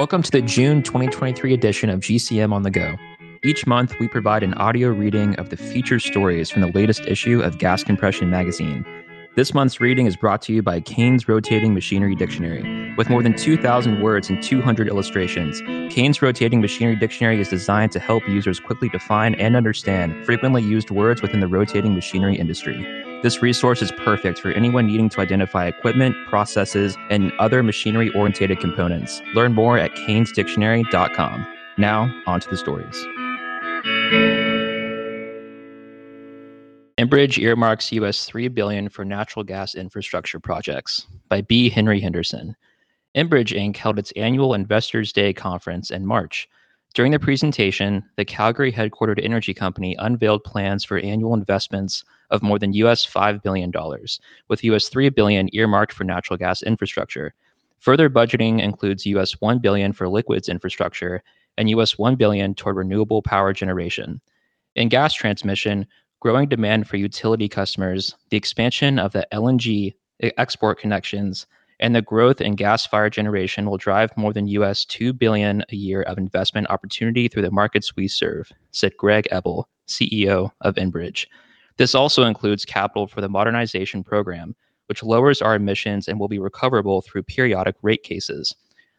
Welcome to the June 2023 edition of GCM on the Go. Each month, we provide an audio reading of the featured stories from the latest issue of Gas Compression Magazine. This month's reading is brought to you by Kane's Rotating Machinery Dictionary. With more than 2,000 words and 200 illustrations, Kane's Rotating Machinery Dictionary is designed to help users quickly define and understand frequently used words within the rotating machinery industry. This resource is perfect for anyone needing to identify equipment, processes, and other machinery oriented components. Learn more at canesdictionary.com. Now, on to the stories. Enbridge earmarks US 3 billion for natural gas infrastructure projects by B. Henry Henderson. Enbridge Inc. held its annual Investors Day conference in March. During the presentation, the Calgary headquartered energy company unveiled plans for annual investments of more than US $5 billion, with US 3 billion earmarked for natural gas infrastructure. Further budgeting includes US 1 billion for liquids infrastructure and US 1 billion toward renewable power generation. In gas transmission, growing demand for utility customers, the expansion of the LNG uh, export connections, and the growth in gas-fired generation will drive more than US 2 billion a year of investment opportunity through the markets we serve, said Greg Ebel, CEO of Enbridge. This also includes capital for the modernization program, which lowers our emissions and will be recoverable through periodic rate cases.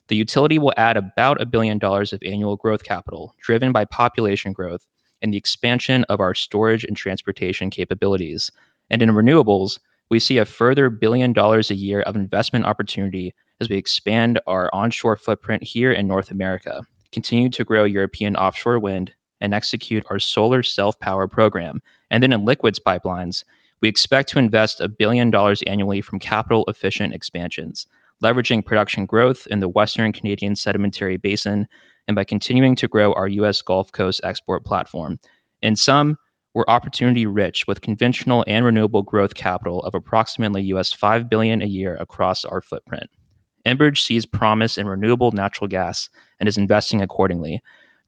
The utility will add about a billion dollars of annual growth capital, driven by population growth and the expansion of our storage and transportation capabilities. And in renewables, we see a further billion dollars a year of investment opportunity as we expand our onshore footprint here in North America, continue to grow European offshore wind, and execute our solar self power program. And then in liquids pipelines, we expect to invest a billion dollars annually from capital efficient expansions, leveraging production growth in the Western Canadian Sedimentary Basin, and by continuing to grow our U.S. Gulf Coast export platform. In sum, we're opportunity rich with conventional and renewable growth capital of approximately US 5 billion a year across our footprint. Enbridge sees promise in renewable natural gas and is investing accordingly,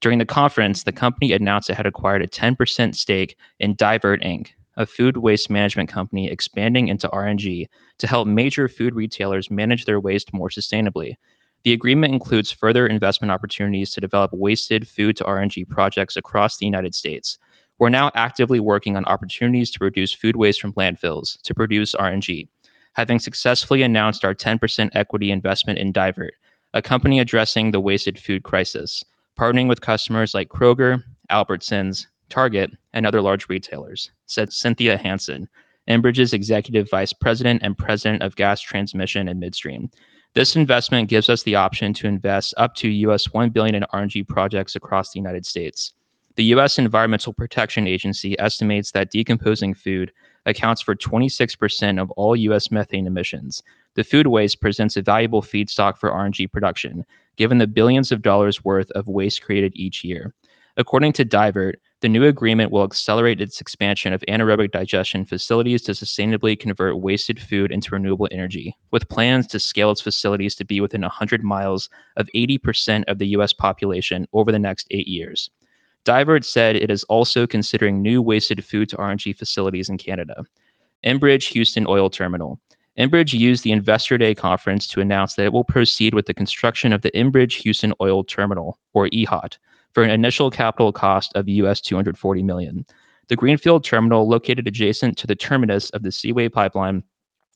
during the conference, the company announced it had acquired a 10% stake in Divert Inc., a food waste management company expanding into RNG to help major food retailers manage their waste more sustainably. The agreement includes further investment opportunities to develop wasted food to RNG projects across the United States. We're now actively working on opportunities to reduce food waste from landfills to produce RNG. Having successfully announced our 10% equity investment in Divert, a company addressing the wasted food crisis partnering with customers like Kroger, Albertsons, Target, and other large retailers, said Cynthia Hanson, Enbridge's executive vice president and president of gas transmission and midstream. This investment gives us the option to invest up to US 1 billion in RNG projects across the United States. The US Environmental Protection Agency estimates that decomposing food accounts for 26% of all US methane emissions. The food waste presents a valuable feedstock for RNG production, given the billions of dollars worth of waste created each year. According to Divert, the new agreement will accelerate its expansion of anaerobic digestion facilities to sustainably convert wasted food into renewable energy, with plans to scale its facilities to be within 100 miles of 80% of the US population over the next eight years. Divert said it is also considering new wasted food to RNG facilities in Canada. Enbridge Houston Oil Terminal. Enbridge used the Investor Day conference to announce that it will proceed with the construction of the Enbridge Houston Oil Terminal, or EHOT, for an initial capital cost of US 240 million. The Greenfield terminal, located adjacent to the terminus of the Seaway pipeline,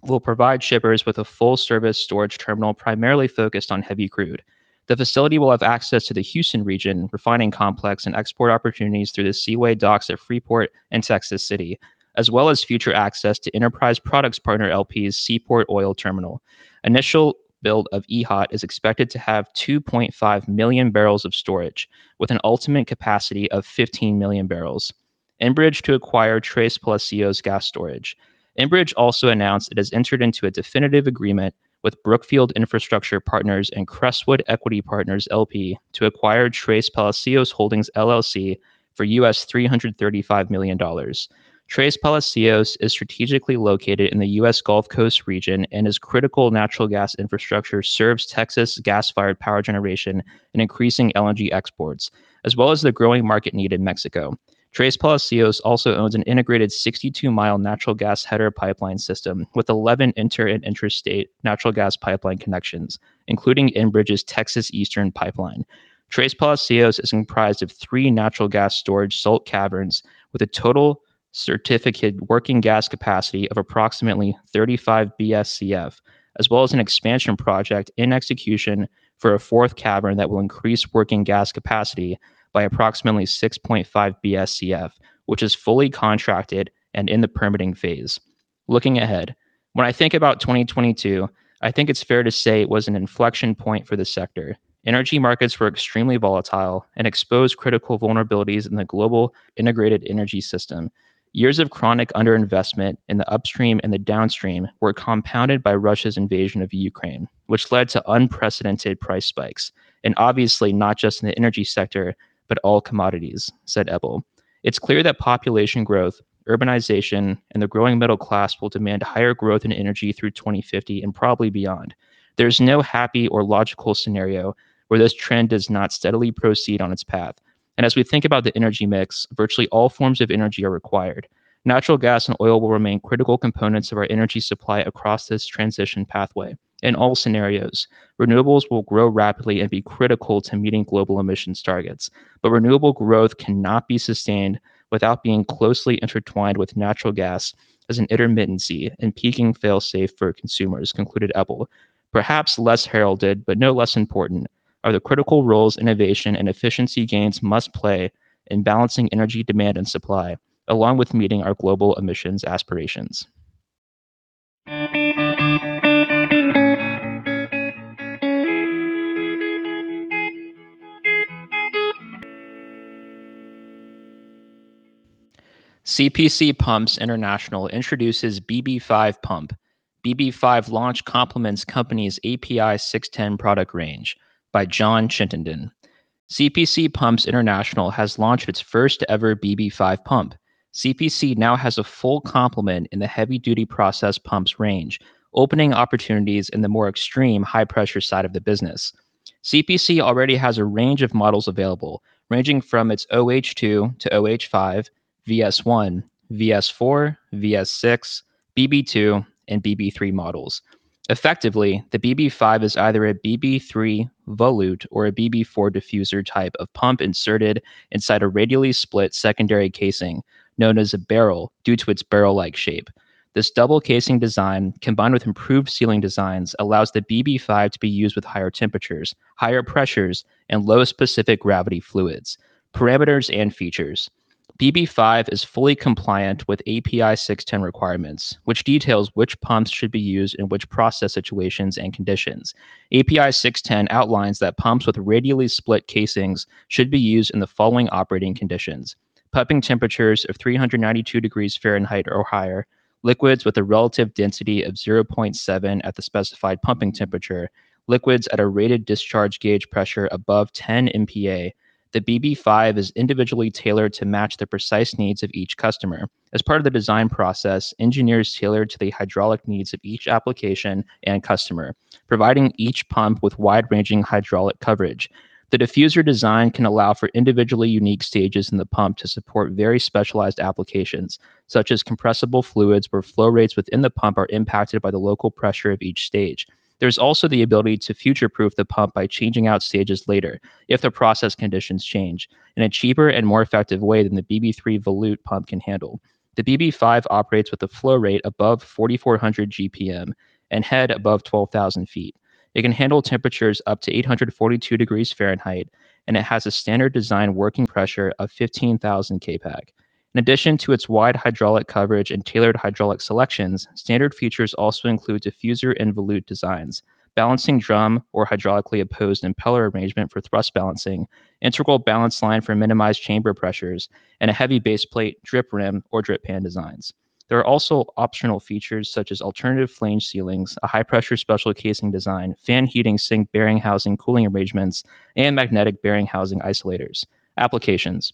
will provide shippers with a full service storage terminal primarily focused on heavy crude. The facility will have access to the Houston region refining complex and export opportunities through the Seaway docks at Freeport and Texas City, as well as future access to Enterprise Products Partner LP's Seaport Oil Terminal. Initial build of EHOT is expected to have 2.5 million barrels of storage, with an ultimate capacity of 15 million barrels. Enbridge to acquire Tres Palacios gas storage. Enbridge also announced it has entered into a definitive agreement with Brookfield Infrastructure Partners and Crestwood Equity Partners LP to acquire Tres Palacios Holdings LLC for US $335 million. Tres Palacios is strategically located in the U.S. Gulf Coast region and its critical natural gas infrastructure serves Texas gas fired power generation and increasing LNG exports, as well as the growing market need in Mexico. Tres Palacios also owns an integrated 62 mile natural gas header pipeline system with 11 inter and interstate natural gas pipeline connections, including Enbridge's Texas Eastern Pipeline. Tres Palacios is comprised of three natural gas storage salt caverns with a total certificate working gas capacity of approximately 35 BSCF, as well as an expansion project in execution for a fourth cavern that will increase working gas capacity by approximately 6.5 BSCF, which is fully contracted and in the permitting phase. Looking ahead, when I think about 2022, I think it's fair to say it was an inflection point for the sector. Energy markets were extremely volatile and exposed critical vulnerabilities in the global integrated energy system. Years of chronic underinvestment in the upstream and the downstream were compounded by Russia's invasion of Ukraine, which led to unprecedented price spikes, and obviously not just in the energy sector, but all commodities, said Ebel. It's clear that population growth, urbanization, and the growing middle class will demand higher growth in energy through 2050 and probably beyond. There's no happy or logical scenario where this trend does not steadily proceed on its path. And as we think about the energy mix, virtually all forms of energy are required. Natural gas and oil will remain critical components of our energy supply across this transition pathway. In all scenarios, renewables will grow rapidly and be critical to meeting global emissions targets. But renewable growth cannot be sustained without being closely intertwined with natural gas as an intermittency and peaking fail-safe for consumers, concluded Ebel. Perhaps less heralded, but no less important, are the critical roles innovation and efficiency gains must play in balancing energy demand and supply, along with meeting our global emissions aspirations. CPC Pumps International introduces BB5 pump. BB5 launch complements company's API 610 product range by John Chittenden. CPC Pumps International has launched its first ever BB5 pump. CPC now has a full complement in the heavy duty process pumps range, opening opportunities in the more extreme high pressure side of the business. CPC already has a range of models available, ranging from its OH2 to OH5, VS1, VS4, VS6, BB2, and BB3 models. Effectively, the BB5 is either a BB3 volute or a BB4 diffuser type of pump inserted inside a radially split secondary casing known as a barrel due to its barrel like shape. This double casing design, combined with improved sealing designs, allows the BB5 to be used with higher temperatures, higher pressures, and low specific gravity fluids. Parameters and features. BB5 is fully compliant with API 610 requirements, which details which pumps should be used in which process situations and conditions. API 610 outlines that pumps with radially split casings should be used in the following operating conditions pumping temperatures of 392 degrees Fahrenheit or higher, liquids with a relative density of 0.7 at the specified pumping temperature, liquids at a rated discharge gauge pressure above 10 MPa, the BB5 is individually tailored to match the precise needs of each customer. As part of the design process, engineers tailored to the hydraulic needs of each application and customer, providing each pump with wide ranging hydraulic coverage. The diffuser design can allow for individually unique stages in the pump to support very specialized applications, such as compressible fluids where flow rates within the pump are impacted by the local pressure of each stage. There's also the ability to future proof the pump by changing out stages later if the process conditions change in a cheaper and more effective way than the BB3 volute pump can handle. The BB5 operates with a flow rate above 4,400 GPM and head above 12,000 feet. It can handle temperatures up to 842 degrees Fahrenheit, and it has a standard design working pressure of 15,000 kPa. In addition to its wide hydraulic coverage and tailored hydraulic selections, standard features also include diffuser and volute designs, balancing drum or hydraulically opposed impeller arrangement for thrust balancing, integral balance line for minimized chamber pressures, and a heavy base plate, drip rim, or drip pan designs. There are also optional features such as alternative flange sealings, a high pressure special casing design, fan heating sink bearing housing cooling arrangements, and magnetic bearing housing isolators. Applications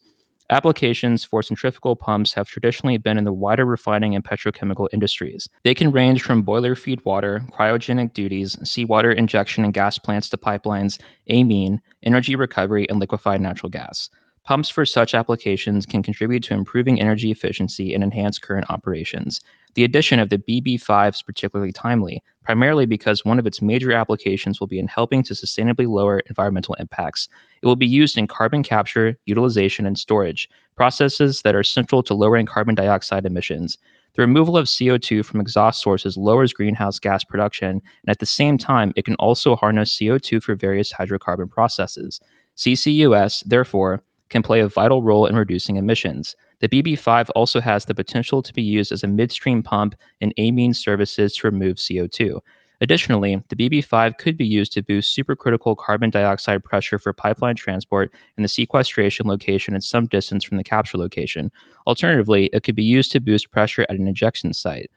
Applications for centrifugal pumps have traditionally been in the wider refining and petrochemical industries. They can range from boiler feed water, cryogenic duties, seawater injection and gas plants to pipelines, amine, energy recovery, and liquefied natural gas. Pumps for such applications can contribute to improving energy efficiency and enhance current operations. The addition of the BB5 is particularly timely, primarily because one of its major applications will be in helping to sustainably lower environmental impacts. It will be used in carbon capture, utilization, and storage, processes that are central to lowering carbon dioxide emissions. The removal of CO2 from exhaust sources lowers greenhouse gas production, and at the same time, it can also harness CO2 for various hydrocarbon processes. CCUS, therefore, can play a vital role in reducing emissions. The BB5 also has the potential to be used as a midstream pump in amine services to remove CO2. Additionally, the BB5 could be used to boost supercritical carbon dioxide pressure for pipeline transport and the sequestration location at some distance from the capture location. Alternatively, it could be used to boost pressure at an injection site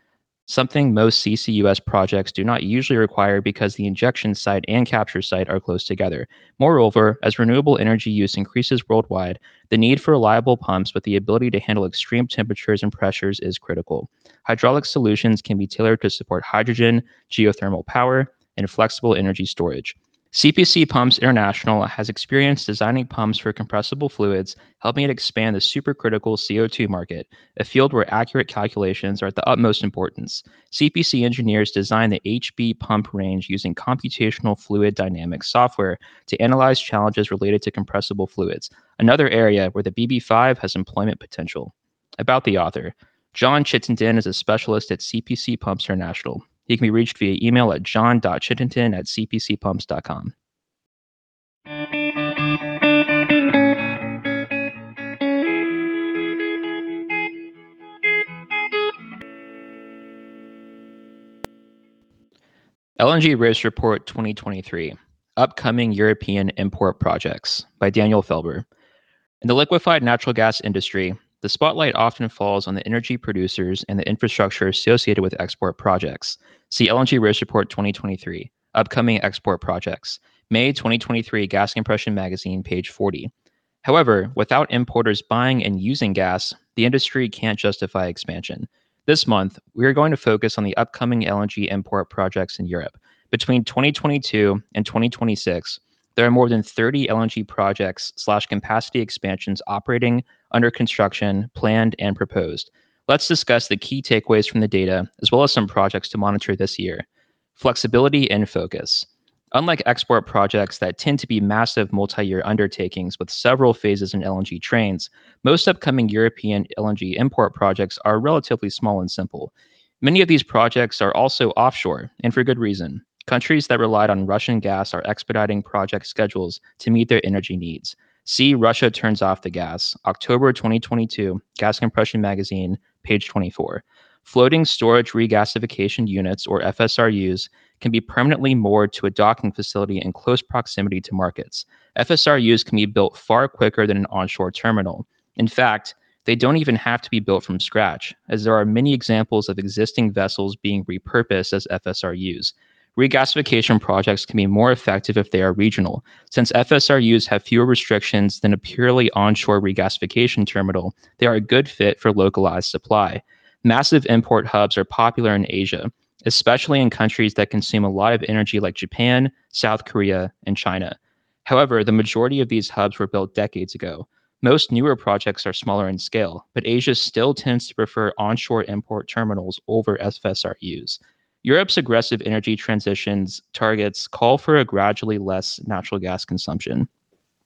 something most CCUS projects do not usually require because the injection site and capture site are close together. Moreover, as renewable energy use increases worldwide, the need for reliable pumps with the ability to handle extreme temperatures and pressures is critical. Hydraulic solutions can be tailored to support hydrogen, geothermal power, and flexible energy storage. CPC Pumps International has experience designing pumps for compressible fluids, helping it expand the supercritical CO2 market, a field where accurate calculations are at the utmost importance. CPC engineers design the HB pump range using computational fluid dynamics software to analyze challenges related to compressible fluids, another area where the BB5 has employment potential. About the author John Chittenden is a specialist at CPC Pumps International. He can be reached via email at john.chittenden at cpcpumps.com. LNG Race Report 2023 Upcoming European Import Projects by Daniel Felber. In the liquefied natural gas industry, the spotlight often falls on the energy producers and the infrastructure associated with export projects. See LNG Race Report 2023, Upcoming Export Projects, May 2023 Gas Compression Magazine, page 40. However, without importers buying and using gas, the industry can't justify expansion. This month, we are going to focus on the upcoming LNG import projects in Europe. Between 2022 and 2026, there are more than 30 LNG projects slash capacity expansions operating, under construction, planned, and proposed. Let's discuss the key takeaways from the data, as well as some projects to monitor this year. Flexibility and focus. Unlike export projects that tend to be massive multi year undertakings with several phases in LNG trains, most upcoming European LNG import projects are relatively small and simple. Many of these projects are also offshore, and for good reason. Countries that relied on Russian gas are expediting project schedules to meet their energy needs. See Russia Turns Off the Gas, October 2022, Gas Compression Magazine, page 24. Floating storage regasification units, or FSRUs, can be permanently moored to a docking facility in close proximity to markets. FSRUs can be built far quicker than an onshore terminal. In fact, they don't even have to be built from scratch, as there are many examples of existing vessels being repurposed as FSRUs. Regasification projects can be more effective if they are regional, since FSRUs have fewer restrictions than a purely onshore regasification terminal. They are a good fit for localized supply. Massive import hubs are popular in Asia, especially in countries that consume a lot of energy like Japan, South Korea, and China. However, the majority of these hubs were built decades ago. Most newer projects are smaller in scale, but Asia still tends to prefer onshore import terminals over FSRUs. Europe's aggressive energy transitions targets call for a gradually less natural gas consumption.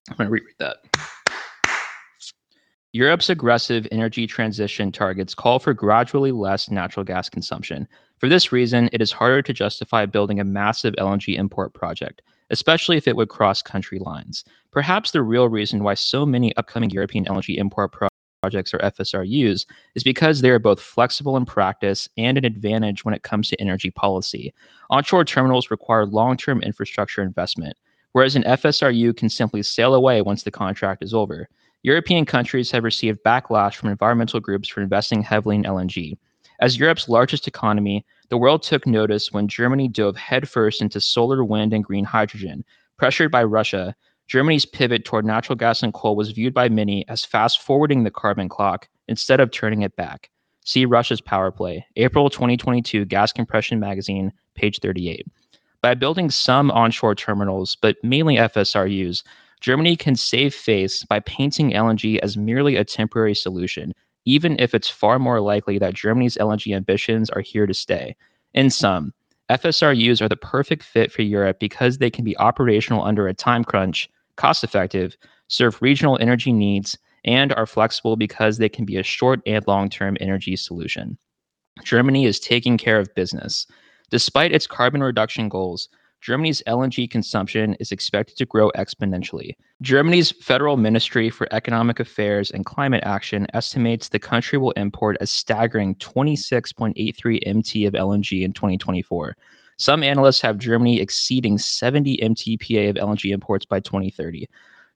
I'm going to reread that. Europe's aggressive energy transition targets call for gradually less natural gas consumption. For this reason, it is harder to justify building a massive LNG import project, especially if it would cross country lines. Perhaps the real reason why so many upcoming European LNG import projects projects or FSRUs is because they are both flexible in practice and an advantage when it comes to energy policy. Onshore terminals require long term infrastructure investment, whereas an FSRU can simply sail away once the contract is over. European countries have received backlash from environmental groups for investing heavily in LNG. As Europe's largest economy, the world took notice when Germany dove headfirst into solar, wind, and green hydrogen. Pressured by Russia, Germany's pivot toward natural gas and coal was viewed by many as fast forwarding the carbon clock instead of turning it back. See Russia's power play, April 2022 Gas Compression Magazine, page 38. By building some onshore terminals, but mainly FSRUs, Germany can save face by painting LNG as merely a temporary solution, even if it's far more likely that Germany's LNG ambitions are here to stay. In sum, FSRUs are the perfect fit for Europe because they can be operational under a time crunch, cost effective, serve regional energy needs, and are flexible because they can be a short and long term energy solution. Germany is taking care of business. Despite its carbon reduction goals, Germany's LNG consumption is expected to grow exponentially. Germany's Federal Ministry for Economic Affairs and Climate Action estimates the country will import a staggering 26.83 MT of LNG in 2024. Some analysts have Germany exceeding 70 MTPA of LNG imports by 2030.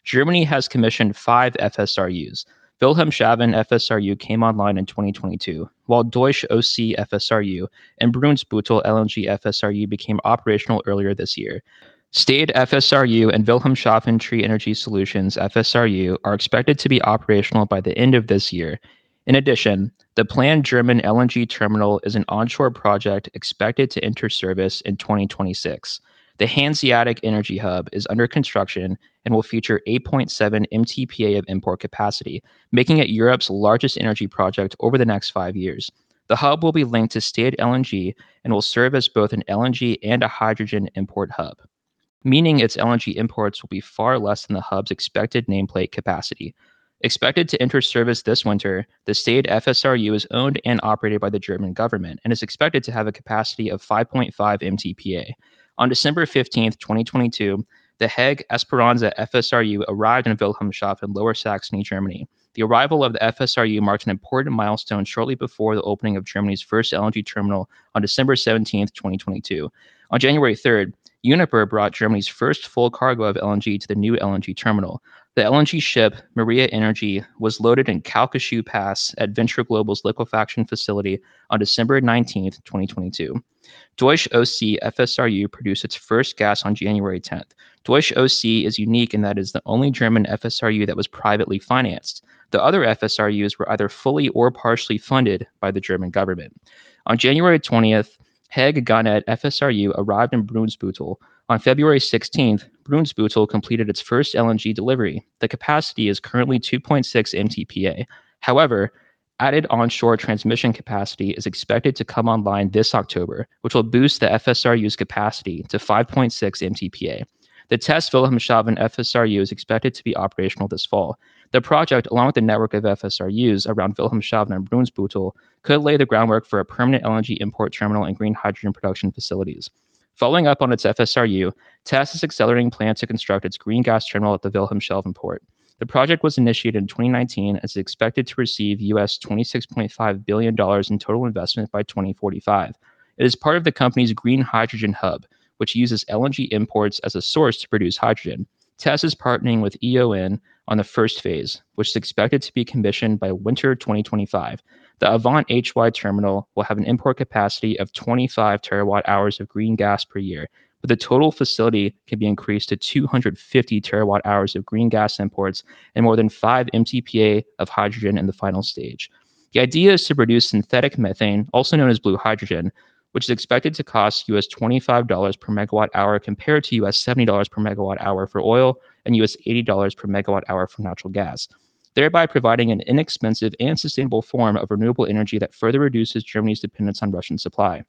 Germany has commissioned five FSRUs. Wilhelmshaven FSRU came online in 2022, while Deutsche Ostsee FSRU and Brunsbüttel LNG FSRU became operational earlier this year. Stade FSRU and Wilhelmshaven Tree Energy Solutions FSRU are expected to be operational by the end of this year. In addition, the planned German LNG terminal is an onshore project expected to enter service in 2026. The Hanseatic Energy Hub is under construction and will feature 8.7 MTPA of import capacity, making it Europe's largest energy project over the next five years. The hub will be linked to Stade LNG and will serve as both an LNG and a hydrogen import hub, meaning its LNG imports will be far less than the hub's expected nameplate capacity. Expected to enter service this winter, the Stade FSRU is owned and operated by the German government and is expected to have a capacity of 5.5 MTPA. On December 15, 2022, the Höegh Esperanza FSRU arrived in Wilhelmshaven, Lower Saxony, Germany. The arrival of the FSRU marked an important milestone shortly before the opening of Germany's first LNG terminal on December 17, 2022. On January 3rd, Uniper brought Germany's first full cargo of LNG to the new LNG terminal. The LNG ship, Maria Energy, was loaded in Calcasieu Pass at Venture Global's liquefaction facility on December 19, 2022. Deutsche Ostsee FSRU produced its first gas on January 10th. Deutsche Ostsee is unique in that it is the only German FSRU that was privately financed. The other FSRUs were either fully or partially funded by the German government. On January 20th, Höegh Garnet FSRU arrived in Brunsbüttel. On February 16th, Brunsbüttel completed its first LNG delivery. The capacity is currently 2.6 MTPA. However, Added onshore transmission capacity is expected to come online this October, which will boost the FSRU's capacity to 5.6 MTPA. The test Wilhelmshaven FSRU is expected to be operational this fall. The project, along with the network of FSRUs around Wilhelmshaven and Brunsbüttel, could lay the groundwork for a permanent LNG import terminal and green hydrogen production facilities. Following up on its FSRU, TES is accelerating plans to construct its green gas terminal at the Wilhelmshaven port. The project was initiated in 2019 and is expected to receive US $26.5 billion in total investment by 2045. It is part of the company's Green Hydrogen Hub, which uses LNG imports as a source to produce hydrogen. TES is partnering with E.ON on the first phase, which is expected to be commissioned by winter 2025. The Avant HY terminal will have an import capacity of 25 terawatt hours of green gas per year but the total facility can be increased to 250 terawatt hours of green gas imports and more than 5 MTPA of hydrogen in the final stage. The idea is to produce synthetic methane, also known as blue hydrogen, which is expected to cost US $25 per megawatt hour compared to US $70 per megawatt hour for oil and US $80 per megawatt hour for natural gas, thereby providing an inexpensive and sustainable form of renewable energy that further reduces Germany's dependence on Russian supply.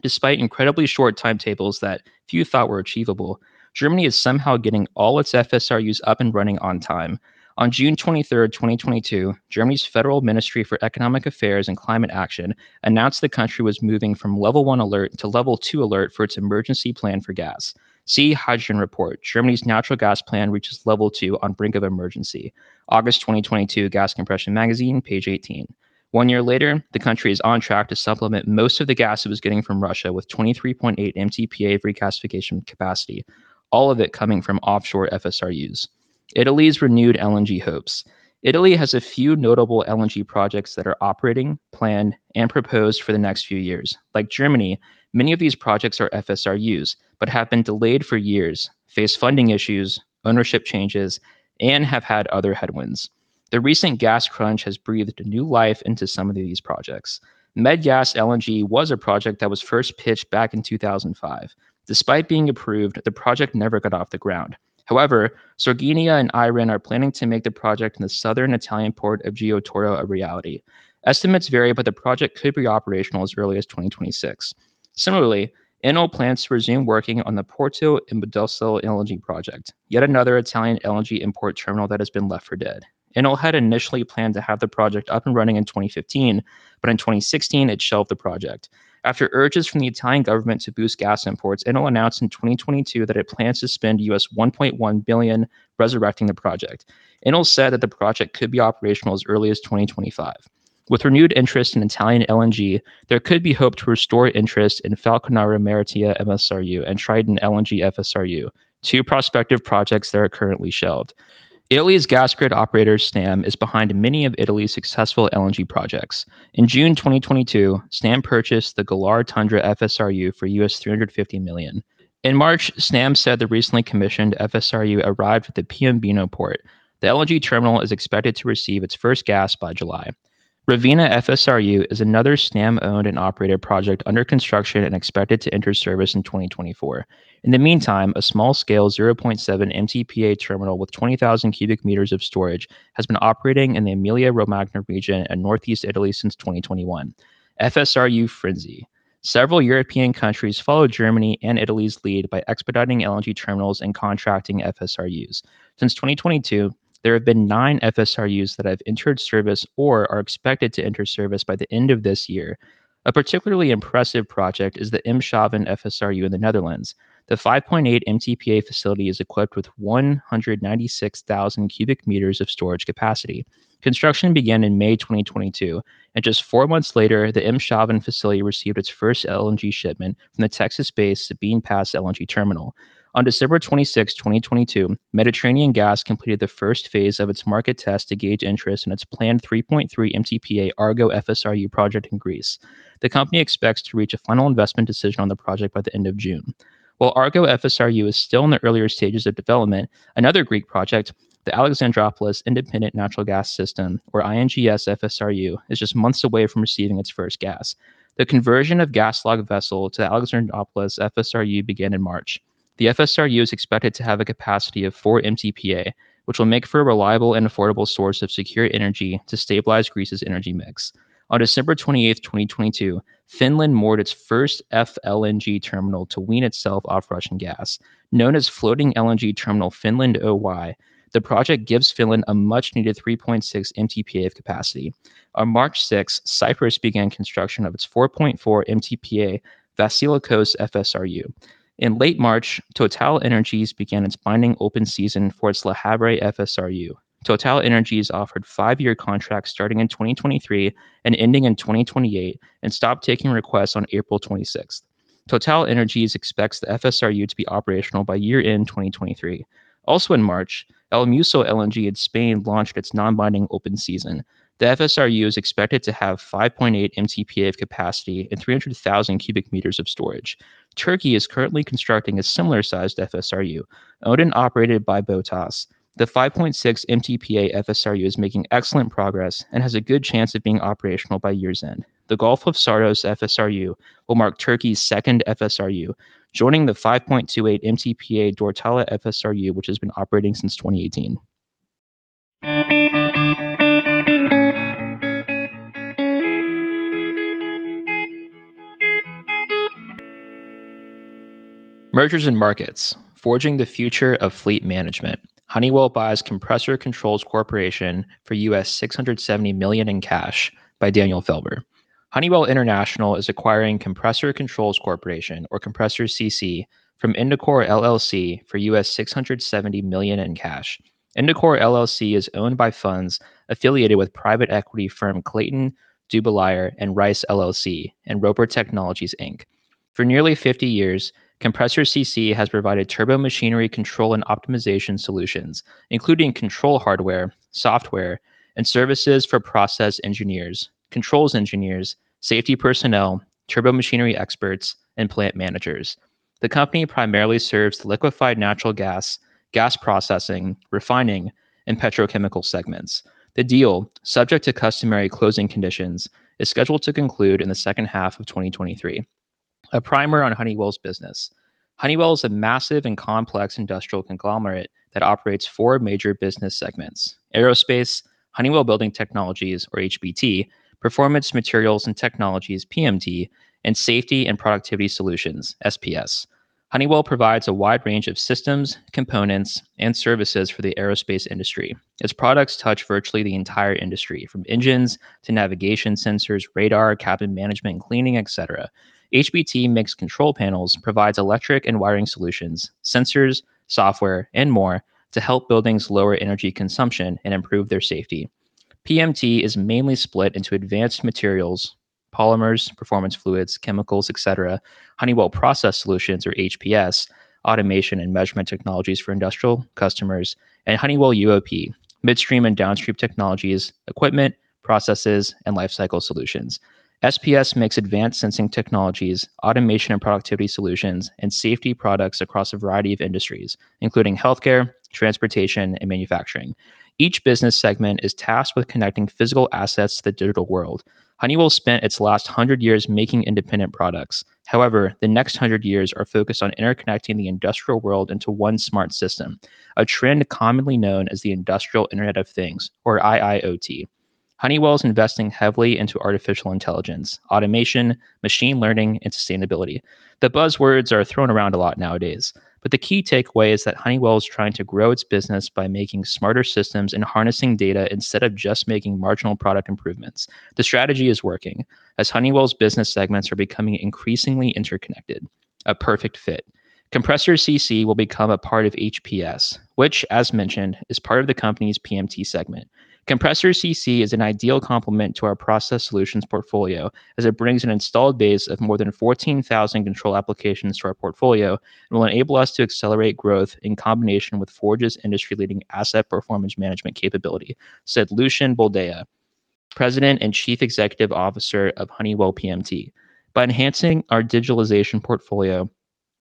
Despite incredibly short timetables that few thought were achievable, Germany is somehow getting all its FSRUs up and running on time. On June 23, 2022, Germany's Federal Ministry for Economic Affairs and Climate Action announced the country was moving from level 1 alert to level 2 alert for its emergency plan for gas. See Hydrogen Report. Germany's natural gas plan reaches level 2 on brink of emergency. August 2022 Gas Compression Magazine, page 18. One year later, the country is on track to supplement most of the gas it was getting from Russia with 23.8 MTPA of regasification capacity, all of it coming from offshore FSRUs. Italy's renewed LNG hopes. Italy has a few notable LNG projects that are operating, planned, and proposed for the next few years. Like Germany, many of these projects are FSRUs, but have been delayed for years, face funding issues, ownership changes, and have had other headwinds. The recent gas crunch has breathed new life into some of these projects. MedGas LNG was a project that was first pitched back in 2005. Despite being approved, the project never got off the ground. However, Sorgenia and IREN are planning to make the project in the southern Italian port of Toro a reality. Estimates vary, but the project could be operational as early as 2026. Similarly, Enel plans to resume working on the Porto Empedocle LNG project, yet another Italian LNG import terminal that has been left for dead. Enel had initially planned to have the project up and running in 2015, but in 2016 it shelved the project. After urges from the Italian government to boost gas imports, Enel announced in 2022 that it plans to spend US 1.1 billion resurrecting the project. Enel said that the project could be operational as early as 2025. With renewed interest in Italian LNG, there could be hope to restore interest in Falconara Marittima FSRU and Triton LNG FSRU, two prospective projects that are currently shelved. Italy's gas grid operator Snam is behind many of Italy's successful LNG projects. In June 2022, Snam purchased the Golar Tundra FSRU for US 350 million. In March, Snam said the recently commissioned FSRU arrived at the Piombino port. The LNG terminal is expected to receive its first gas by July. Ravenna FSRU is another SNAM owned and operated project under construction and expected to enter service in 2024. In the meantime, a small scale 0.7 MTPA terminal with 20,000 cubic meters of storage has been operating in the Emilia Romagna region in northeast Italy since 2021. FSRU Frenzy. Several European countries followed Germany and Italy's lead by expediting LNG terminals and contracting FSRUs. Since 2022, there have been nine FSRUs that have entered service or are expected to enter service by the end of this year. A particularly impressive project is the Eemshaven FSRU in the Netherlands. The 5.8 MTPA facility is equipped with 196,000 cubic meters of storage capacity. Construction began in May 2022, and just four months later, the Eemshaven facility received its first LNG shipment from the Texas based Sabine Pass LNG terminal. On December 26, 2022, Mediterranean Gas completed the first phase of its market test to gauge interest in its planned 3.3 MTPA Argo FSRU project in Greece. The company expects to reach a final investment decision on the project by the end of June. While Argo FSRU is still in the earlier stages of development, another Greek project, the Alexandroupolis Independent Natural Gas System, or INGS FSRU, is just months away from receiving its first gas. The conversion of GasLog vessel to the Alexandroupolis FSRU began in March. The FSRU is expected to have a capacity of 4 MTPA, which will make for a reliable and affordable source of secure energy to stabilize Greece's energy mix. On December 28, 2022, Finland moored its first FLNG terminal to wean itself off Russian gas. Known as Floating LNG Terminal Finland OY, the project gives Finland a much needed 3.6 MTPA of capacity. On March 6, Cyprus began construction of its 4.4 MTPA Vasilikos FSRU. In late March, Total Energies began its binding open season for its Le Havre FSRU. Total Energies offered five year contracts starting in 2023 and ending in 2028 and stopped taking requests on April 26th. Total Energies expects the FSRU to be operational by year end 2023. Also in March, El Musel LNG in Spain launched its non binding open season. The FSRU is expected to have 5.8 MTPA of capacity and 300,000 cubic meters of storage. Turkey is currently constructing a similar sized FSRU, owned and operated by Botas. The 5.6 MTPA FSRU is making excellent progress and has a good chance of being operational by year's end. The Gulf of Saros FSRU will mark Turkey's second FSRU, joining the 5.28 MTPA Dörtyol FSRU, which has been operating since 2018. Mergers and markets, forging the future of fleet management. Honeywell buys Compressor Controls Corporation for US 670 million in cash by Daniel Felber. Honeywell International is acquiring Compressor Controls Corporation or Compressor CC from Indicor LLC for US 670 million in cash. Indicor LLC is owned by funds affiliated with private equity firm Clayton, Dubilier, and Rice LLC and Roper Technologies Inc. For nearly 50 years, Compressor CC has provided turbo machinery control and optimization solutions, including control hardware, software, and services for process engineers, controls engineers, safety personnel, turbo machinery experts, and plant managers. The company primarily serves the liquefied natural gas, gas processing, refining, and petrochemical segments. The deal, subject to customary closing conditions, is scheduled to conclude in the second half of 2023. A primer on Honeywell's business. Honeywell is a massive and complex industrial conglomerate that operates four major business segments aerospace, Honeywell Building Technologies, or HBT, Performance Materials and Technologies, PMT, and Safety and Productivity Solutions, SPS. Honeywell provides a wide range of systems, components, and services for the aerospace industry. Its products touch virtually the entire industry, from engines to navigation sensors, radar, cabin management, cleaning, etc. HBT makes control panels, provides electric and wiring solutions, sensors, software, and more to help buildings lower energy consumption and improve their safety. PMT is mainly split into advanced materials, polymers, performance fluids, chemicals, etc., Honeywell Process Solutions or HPS, automation and measurement technologies for industrial customers, and Honeywell UOP, midstream and downstream technologies, equipment, processes, and lifecycle solutions. SPS makes advanced sensing technologies, automation and productivity solutions, and safety products across a variety of industries, including healthcare, transportation, and manufacturing. Each business segment is tasked with connecting physical assets to the digital world. Honeywell spent its last 100 years making independent products. However, the next 100 years are focused on interconnecting the industrial world into one smart system, a trend commonly known as the Industrial Internet of Things, or IIoT. Honeywell is investing heavily into artificial intelligence, automation, machine learning, and sustainability. The buzzwords are thrown around a lot nowadays, but the key takeaway is that Honeywell is trying to grow its business by making smarter systems and harnessing data instead of just making marginal product improvements. The strategy is working, as Honeywell's business segments are becoming increasingly interconnected. A perfect fit. Compressor CC will become a part of HPS, which, as mentioned, is part of the company's PMT segment. Compressor CC is an ideal complement to our process solutions portfolio as it brings an installed base of more than 14,000 control applications to our portfolio and will enable us to accelerate growth in combination with Forge's industry leading asset performance management capability, said Lucian Boldea, President and Chief Executive Officer of Honeywell PMT. By enhancing our digitalization portfolio,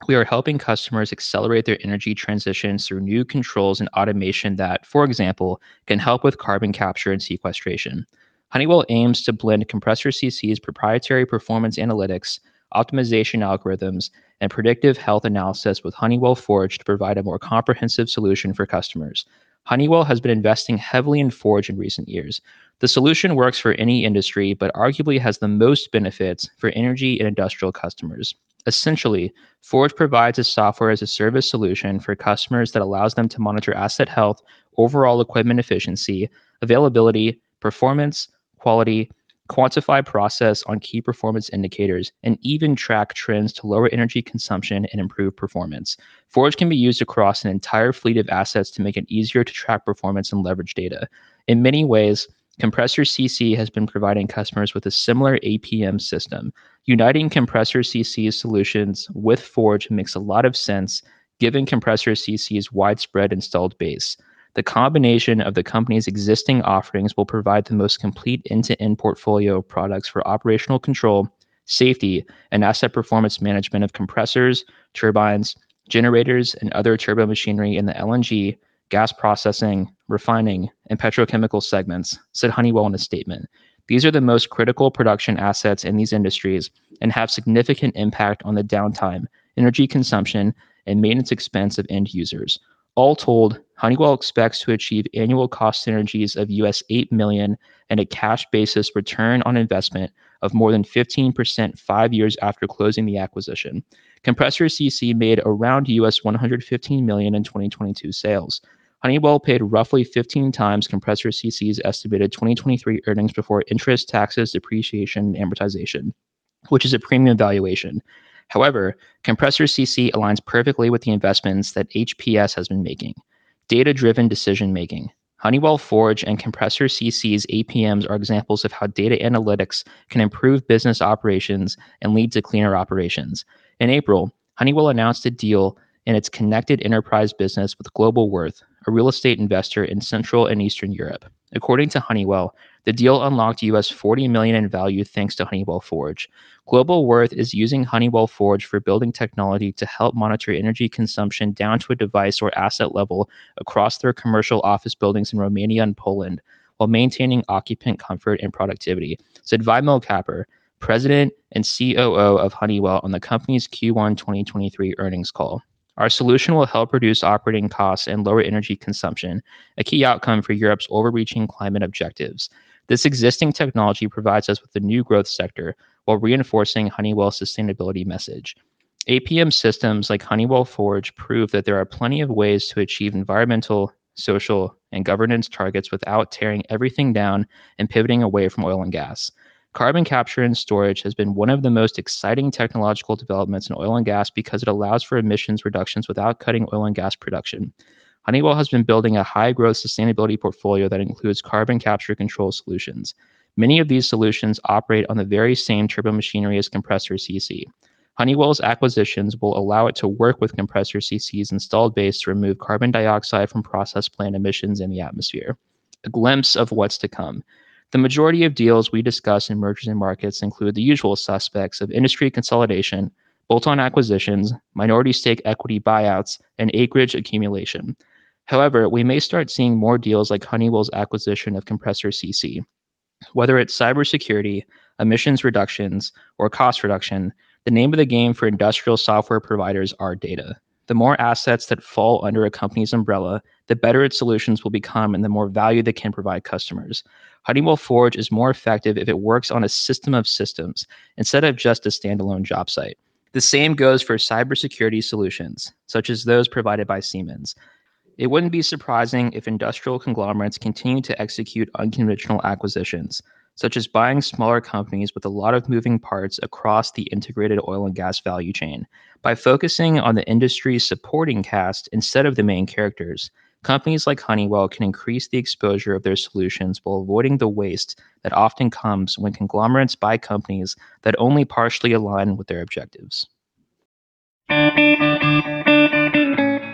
we are helping customers accelerate their energy transitions through new controls and automation that, for example, can help with carbon capture and sequestration. Honeywell aims to blend Compressor CC's proprietary performance analytics, optimization algorithms, and predictive health analysis with Honeywell Forge to provide a more comprehensive solution for customers. Honeywell has been investing heavily in Forge in recent years. The solution works for any industry, but arguably has the most benefits for energy and industrial customers. Essentially, Forge provides a software as a service solution for customers that allows them to monitor asset health, overall equipment efficiency, availability, performance, quality, quantify process on key performance indicators, and even track trends to lower energy consumption and improve performance. Forge can be used across an entire fleet of assets to make it easier to track performance and leverage data. In many ways, Compressor CC has been providing customers with a similar APM system. Uniting Compressor CC's solutions with Forge makes a lot of sense given Compressor CC's widespread installed base. The combination of the company's existing offerings will provide the most complete end to end portfolio of products for operational control, safety, and asset performance management of compressors, turbines, generators, and other turbo machinery in the LNG, gas processing, refining, and petrochemical segments, said Honeywell in a statement. These are the most critical production assets in these industries and have significant impact on the downtime, energy consumption, and maintenance expense of end users. All told, Honeywell expects to achieve annual cost synergies of US 8 million and a cash basis return on investment of more than 15% 5 years after closing the acquisition. Compressor CC made around US 115 million in 2022 sales. Honeywell paid roughly 15 times Compressor CC's estimated 2023 earnings before interest, taxes, depreciation, and amortization, which is a premium valuation. However, Compressor CC aligns perfectly with the investments that HPS has been making. Data driven decision making. Honeywell Forge and Compressor CC's APMs are examples of how data analytics can improve business operations and lead to cleaner operations. In April, Honeywell announced a deal in its connected enterprise business with Globalworth, a real estate investor in Central and Eastern Europe. According to Honeywell, the deal unlocked US 40 million in value thanks to Honeywell Forge. Globalworth is using Honeywell Forge for building technology to help monitor energy consumption down to a device or asset level across their commercial office buildings in Romania and Poland while maintaining occupant comfort and productivity, said Vimal Kapur, President and COO of Honeywell, on the company's Q1 2023 earnings call. Our solution will help reduce operating costs and lower energy consumption, a key outcome for Europe's overreaching climate objectives. This existing technology provides us with a new growth sector while reinforcing Honeywell's sustainability message. APM systems like Honeywell Forge prove that there are plenty of ways to achieve environmental, social, and governance targets without tearing everything down and pivoting away from oil and gas. Carbon capture and storage has been one of the most exciting technological developments in oil and gas because it allows for emissions reductions without cutting oil and gas production. Honeywell has been building a high growth sustainability portfolio that includes carbon capture control solutions. Many of these solutions operate on the very same turbo machinery as Compressor CC. Honeywell's acquisitions will allow it to work with Compressor CC's installed base to remove carbon dioxide from process plant emissions in the atmosphere. A glimpse of what's to come. The majority of deals we discuss in mergers and markets include the usual suspects of industry consolidation, bolt on acquisitions, minority stake equity buyouts, and acreage accumulation. However, we may start seeing more deals like Honeywell's acquisition of Compressor CC. Whether it's cybersecurity, emissions reductions, or cost reduction, the name of the game for industrial software providers are data. The more assets that fall under a company's umbrella, the better its solutions will become and the more value they can provide customers. Honeywell Forge is more effective if it works on a system of systems instead of just a standalone job site. The same goes for cybersecurity solutions, such as those provided by Siemens. It wouldn't be surprising if industrial conglomerates continue to execute unconventional acquisitions, such as buying smaller companies with a lot of moving parts across the integrated oil and gas value chain. By focusing on the industry's supporting cast instead of the main characters, companies like Honeywell can increase the exposure of their solutions while avoiding the waste that often comes when conglomerates buy companies that only partially align with their objectives.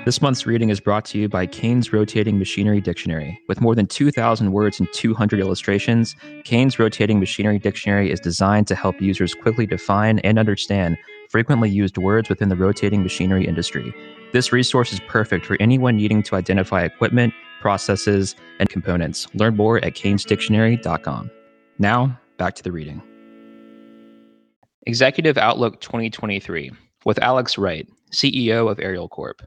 This month's reading is brought to you by Kane's Rotating Machinery Dictionary. With more than 2,000 words and 200 illustrations, Kane's Rotating Machinery Dictionary is designed to help users quickly define and understand frequently used words within the rotating machinery industry. This resource is perfect for anyone needing to identify equipment, processes, and components. Learn more at canesdictionary.com. Now, back to the reading. Executive Outlook 2023 with Alex Wright, CEO of Ariel Corp,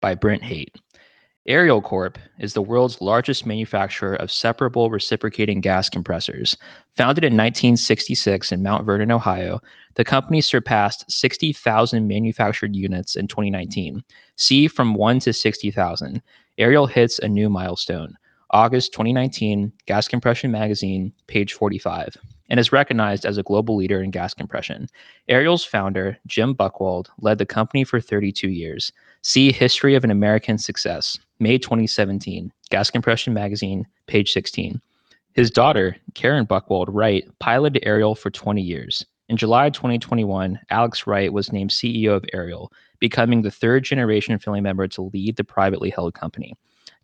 by Brent Haight. Ariel Corp is the world's largest manufacturer of separable reciprocating gas compressors. Founded in 1966 in Mount Vernon, Ohio, the company surpassed 60,000 manufactured units in 2019. See from 1 to 60,000. Ariel hits a new milestone. August 2019, Gas Compression Magazine, page 45, and is recognized as a global leader in gas compression. Ariel's founder, Jim Buchwald, led the company for 32 years. See History of an American Success, May 2017, Gas Compression Magazine, page 16. His daughter, Karen Buchwald Wright, piloted Ariel for 20 years. In July 2021, Alex Wright was named CEO of Ariel, becoming the third generation family member to lead the privately held company.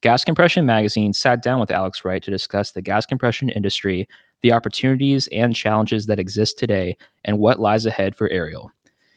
Gas Compression Magazine sat down with Alex Wright to discuss the gas compression industry, the opportunities and challenges that exist today, and what lies ahead for Ariel.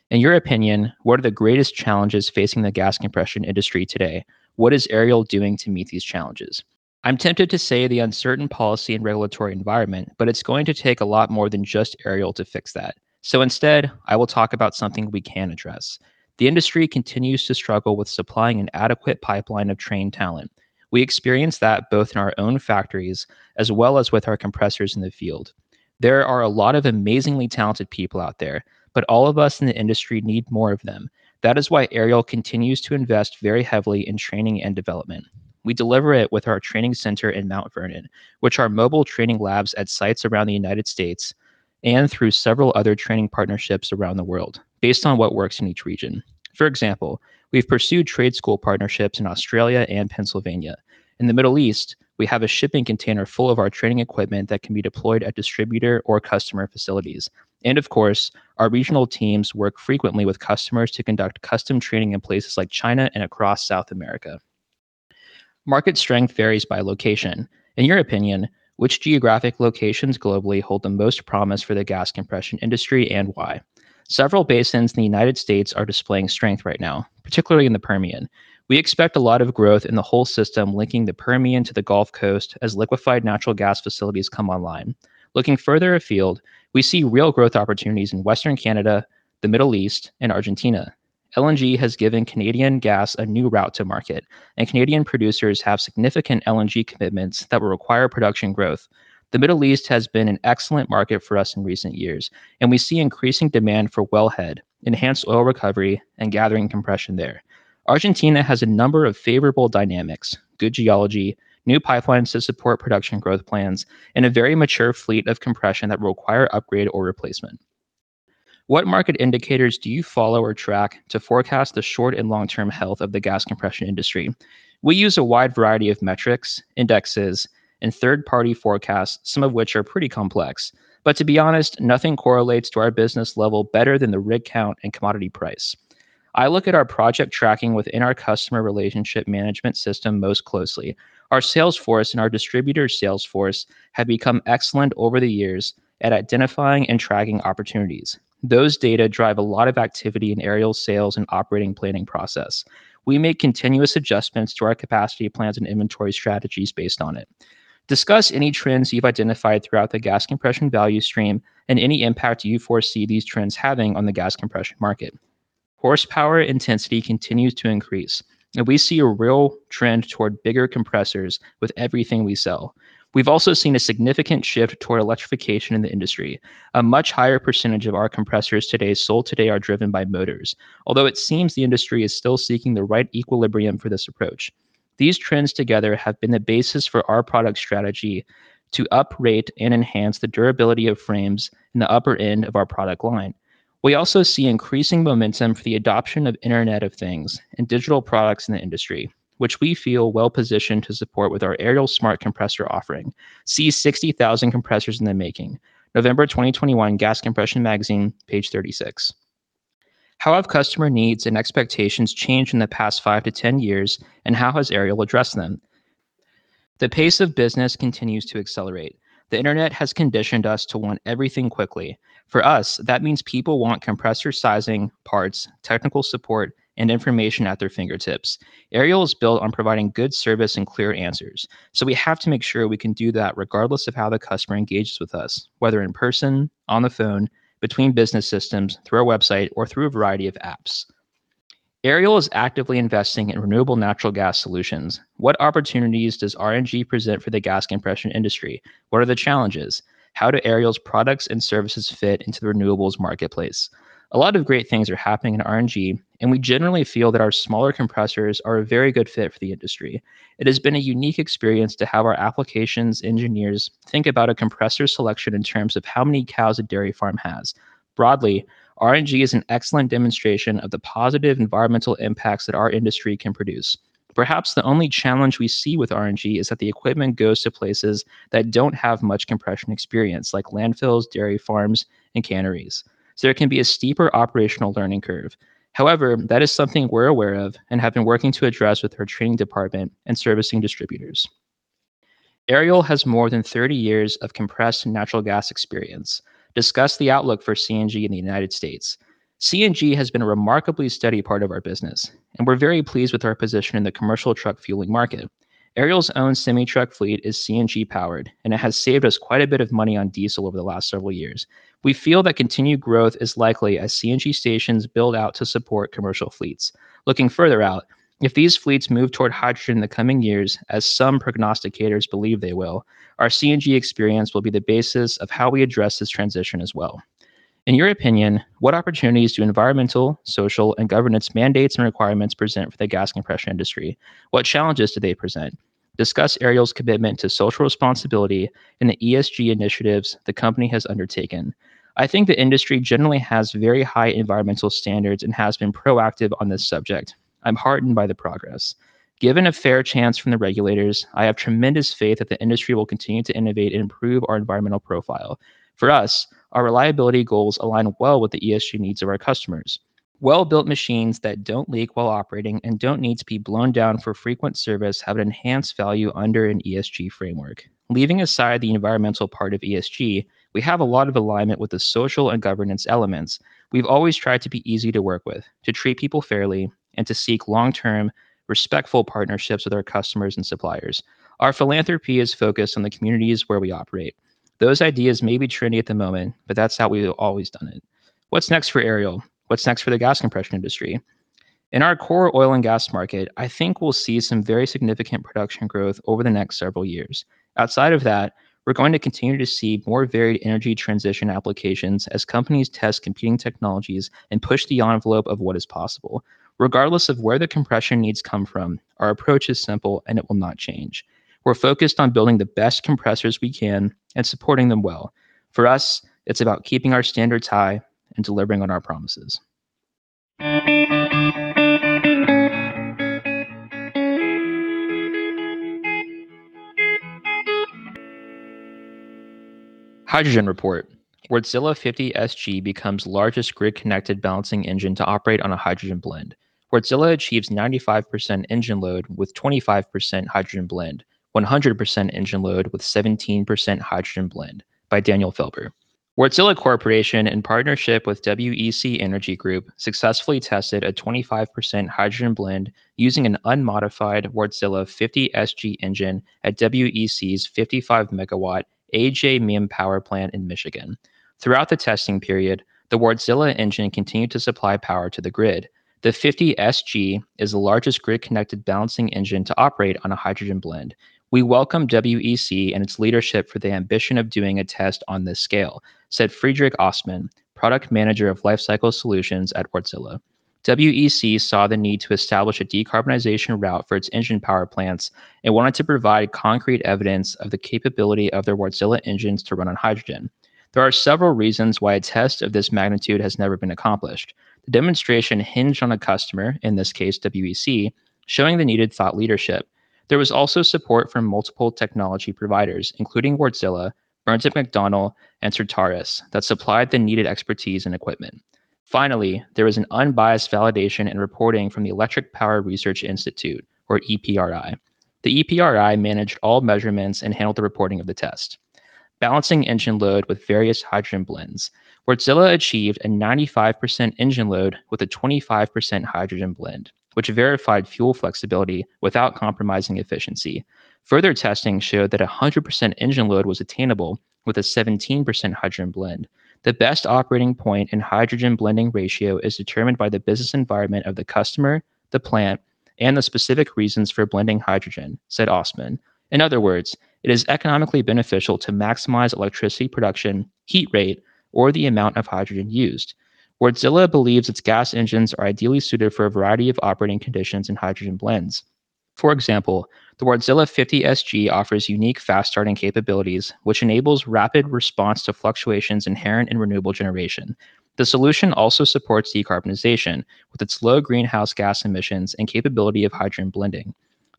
In your opinion, what are the greatest challenges facing the gas compression industry today? What is Ariel doing to meet these challenges? I'm tempted to say the uncertain policy and regulatory environment, but it's going to take a lot more than just Ariel to fix that. So instead, I will talk about something we can address. The industry continues to struggle with supplying an adequate pipeline of trained talent. We experience that both in our own factories as well as with our compressors in the field. There are a lot of amazingly talented people out there, but all of us in the industry need more of them. That is why Ariel continues to invest very heavily in training and development. We deliver it with our training center in Mount Vernon, which are mobile training labs at sites around the United States and through several other training partnerships around the world, based on what works in each region. For example, we've pursued trade school partnerships in Australia and Pennsylvania. In the Middle East, we have a shipping container full of our training equipment that can be deployed at distributor or customer facilities. And of course, our regional teams work frequently with customers to conduct custom training in places like China and across South America. Market strength varies by location. In your opinion, which geographic locations globally hold the most promise for the gas compression industry and why? Several basins in the United States are displaying strength right now, particularly in the Permian. We expect a lot of growth in the whole system linking the Permian to the Gulf Coast as liquefied natural gas facilities come online. Looking further afield, we see real growth opportunities in Western Canada, the Middle East, and Argentina. LNG has given Canadian gas a new route to market, and Canadian producers have significant LNG commitments that will require production growth. The Middle East has been an excellent market for us in recent years, and we see increasing demand for wellhead, enhanced oil recovery, and gathering compression there. Argentina has a number of favorable dynamics, good geology, new pipelines to support production growth plans, and a very mature fleet of compression that will require upgrade or replacement. What market indicators do you follow or track to forecast the short and long term health of the gas compression industry? We use a wide variety of metrics, indexes, and third party forecasts, some of which are pretty complex. But to be honest, nothing correlates to our business level better than the rig count and commodity price. I look at our project tracking within our customer relationship management system most closely. Our sales force and our distributor sales force have become excellent over the years at identifying and tracking opportunities. Those data drive a lot of activity in Ariel sales and operating planning process. We make continuous adjustments to our capacity plans and inventory strategies based on it. Discuss any trends you've identified throughout the gas compression value stream and any impact you foresee these trends having on the gas compression market. Horsepower intensity continues to increase, and we see a real trend toward bigger compressors with everything we sell. We've also seen a significant shift toward electrification in the industry. A much higher percentage of our compressors today sold today are driven by motors, although it seems the industry is still seeking the right equilibrium for this approach. These trends together have been the basis for our product strategy to uprate and enhance the durability of frames in the upper end of our product line. We also see increasing momentum for the adoption of Internet of Things and digital products in the industry, which we feel well positioned to support with our Ariel Smart Compressor offering. See 60,000 compressors in the making. November 2021 Gas Compression Magazine, page 36. How have customer needs and expectations changed in the past five to 10 years, and how has Ariel addressed them? The pace of business continues to accelerate. The internet has conditioned us to want everything quickly. For us, that means people want compressor sizing, parts, technical support, and information at their fingertips. Ariel is built on providing good service and clear answers. So we have to make sure we can do that regardless of how the customer engages with us, whether in person, on the phone, between business systems, through our website, or through a variety of apps. Ariel is actively investing in renewable natural gas solutions. What opportunities does RNG present for the gas compression industry? What are the challenges? How do Ariel's products and services fit into the renewables marketplace? A lot of great things are happening in RNG, and we generally feel that our smaller compressors are a very good fit for the industry. It has been a unique experience to have our applications engineers think about a compressor selection in terms of how many cows a dairy farm has. Broadly, RNG is an excellent demonstration of the positive environmental impacts that our industry can produce. Perhaps the only challenge we see with RNG is that the equipment goes to places that don't have much compression experience, like landfills, dairy farms, and canneries so there can be a steeper operational learning curve. However, that is something we're aware of and have been working to address with our training department and servicing distributors. Ariel has more than 30 years of compressed natural gas experience. Discuss the outlook for CNG in the United States. CNG has been a remarkably steady part of our business, and we're very pleased with our position in the commercial truck fueling market. Ariel's own semi truck fleet is CNG powered, and it has saved us quite a bit of money on diesel over the last several years. We feel that continued growth is likely as CNG stations build out to support commercial fleets. Looking further out, if these fleets move toward hydrogen in the coming years, as some prognosticators believe they will, our CNG experience will be the basis of how we address this transition as well. In your opinion, what opportunities do environmental, social, and governance mandates and requirements present for the gas compression industry? What challenges do they present? Discuss Ariel's commitment to social responsibility and the ESG initiatives the company has undertaken. I think the industry generally has very high environmental standards and has been proactive on this subject. I'm heartened by the progress. Given a fair chance from the regulators, I have tremendous faith that the industry will continue to innovate and improve our environmental profile. For us, our reliability goals align well with the ESG needs of our customers. Well built machines that don't leak while operating and don't need to be blown down for frequent service have an enhanced value under an ESG framework. Leaving aside the environmental part of ESG, we have a lot of alignment with the social and governance elements. We've always tried to be easy to work with, to treat people fairly, and to seek long term, respectful partnerships with our customers and suppliers. Our philanthropy is focused on the communities where we operate. Those ideas may be trendy at the moment, but that's how we've always done it. What's next for Ariel? What's next for the gas compression industry? In our core oil and gas market, I think we'll see some very significant production growth over the next several years. Outside of that, we're going to continue to see more varied energy transition applications as companies test competing technologies and push the envelope of what is possible. Regardless of where the compression needs come from, our approach is simple and it will not change. We're focused on building the best compressors we can and supporting them well. For us, it's about keeping our standards high and delivering on our promises. Hydrogen report. Wärtsilä 50 SG becomes largest grid-connected balancing engine to operate on a hydrogen blend. Wärtsilä achieves 95% engine load with 25% hydrogen blend, 100% engine load with 17% hydrogen blend by Daniel Felber. Wärtsilä Corporation, in partnership with WEC Energy Group, successfully tested a 25% hydrogen blend using an unmodified Wärtsilä 50 SG engine at WEC's 55 megawatt AJ Mihm power plant in Michigan. Throughout the testing period, the Wärtsilä engine continued to supply power to the grid. The 50 SG is the largest grid connected balancing engine to operate on a hydrogen blend. We welcome WEC and its leadership for the ambition of doing a test on this scale, said Friedrich Ostmann, product manager of Lifecycle Solutions at Wärtsilä. WEC saw the need to establish a decarbonization route for its engine power plants and wanted to provide concrete evidence of the capability of their Wärtsilä engines to run on hydrogen. There are several reasons why a test of this magnitude has never been accomplished. The demonstration hinged on a customer, in this case WEC, showing the needed thought leadership. There was also support from multiple technology providers, including Wärtsilä, Burns & McDonnell, and Certarus, that supplied the needed expertise and equipment. Finally, there was an unbiased validation and reporting from the Electric Power Research Institute, or EPRI. The EPRI managed all measurements and handled the reporting of the test. Balancing engine load with various hydrogen blends. Wärtsilä achieved a 95% engine load with a 25% hydrogen blend, which verified fuel flexibility without compromising efficiency. Further testing showed that 100% engine load was attainable with a 17% hydrogen blend. The best operating point and hydrogen blending ratio is determined by the business environment of the customer, the plant, and the specific reasons for blending hydrogen, said Osman. In other words, it is economically beneficial to maximize electricity production, heat rate, or the amount of hydrogen used. Wärtsilä believes its gas engines are ideally suited for a variety of operating conditions and hydrogen blends. For example, the Wärtsilä 50 SG offers unique fast starting capabilities, which enables rapid response to fluctuations inherent in renewable generation. The solution also supports decarbonization with its low greenhouse gas emissions and capability of hydrogen blending.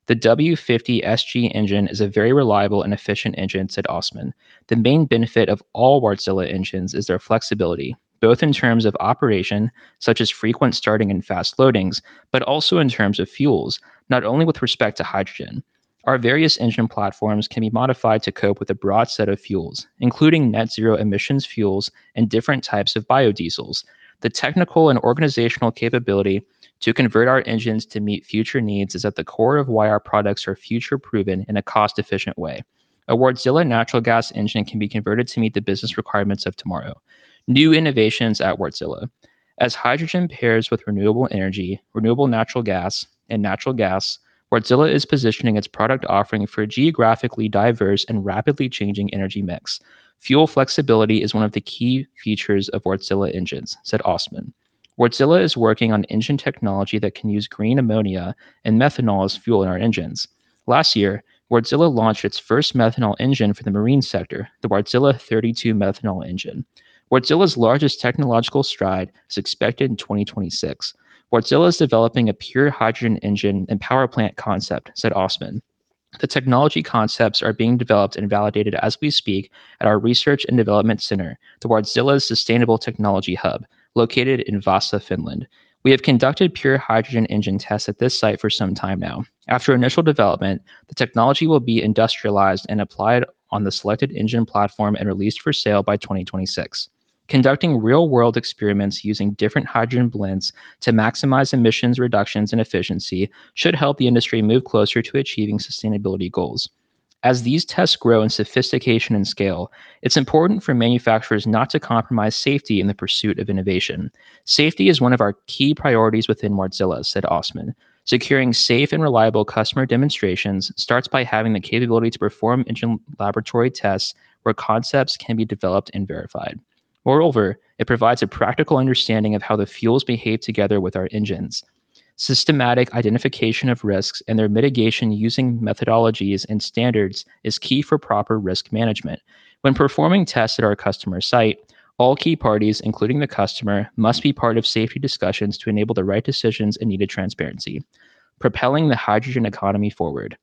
The W50 SG engine is a very reliable and efficient engine, said Osman. The main benefit of all Wärtsilä engines is their flexibility, both in terms of operation, such as frequent starting and fast loadings, but also in terms of fuels, not only with respect to hydrogen. Our various engine platforms can be modified to cope with a broad set of fuels, including net zero emissions fuels and different types of biodiesels. The technical and organizational capability to convert our engines to meet future needs is at the core of why our products are future proven in a cost efficient way. A Wärtsilä natural gas engine can be converted to meet the business requirements of tomorrow. New innovations at Wärtsilä. As hydrogen pairs with renewable energy, renewable natural gas, and natural gas, Wärtsilä is positioning its product offering for a geographically diverse and rapidly changing energy mix. Fuel flexibility is one of the key features of Wärtsilä engines, said Ostmann. Wärtsilä is working on engine technology that can use green ammonia and methanol as fuel in our engines. Last year, Wärtsilä launched its first methanol engine for the marine sector, the Wärtsilä 32 methanol engine. Wärtsilä's largest technological stride is expected in 2026. Wärtsilä is developing a pure hydrogen engine and power plant concept, said Osman. The technology concepts are being developed and validated as we speak at our Research and Development Center, the Wärtsilä's Sustainable Technology Hub, located in Vasa, Finland. We have conducted pure hydrogen engine tests at this site for some time now. After initial development, the technology will be industrialized and applied on the selected engine platform and released for sale by 2026. Conducting real world experiments using different hydrogen blends to maximize emissions reductions and efficiency should help the industry move closer to achieving sustainability goals. As these tests grow in sophistication and scale, it's important for manufacturers not to compromise safety in the pursuit of innovation. Safety is one of our key priorities within Wärtsilä, said Osman. Securing safe and reliable customer demonstrations starts by having the capability to perform engine laboratory tests where concepts can be developed and verified. Moreover, it provides a practical understanding of how the fuels behave together with our engines systematic identification of risks and their mitigation using methodologies and standards is key for proper risk management. When performing tests at our customer site, all key parties, including the customer, must be part of safety discussions to enable the right decisions and needed transparency. Propelling the hydrogen economy forward.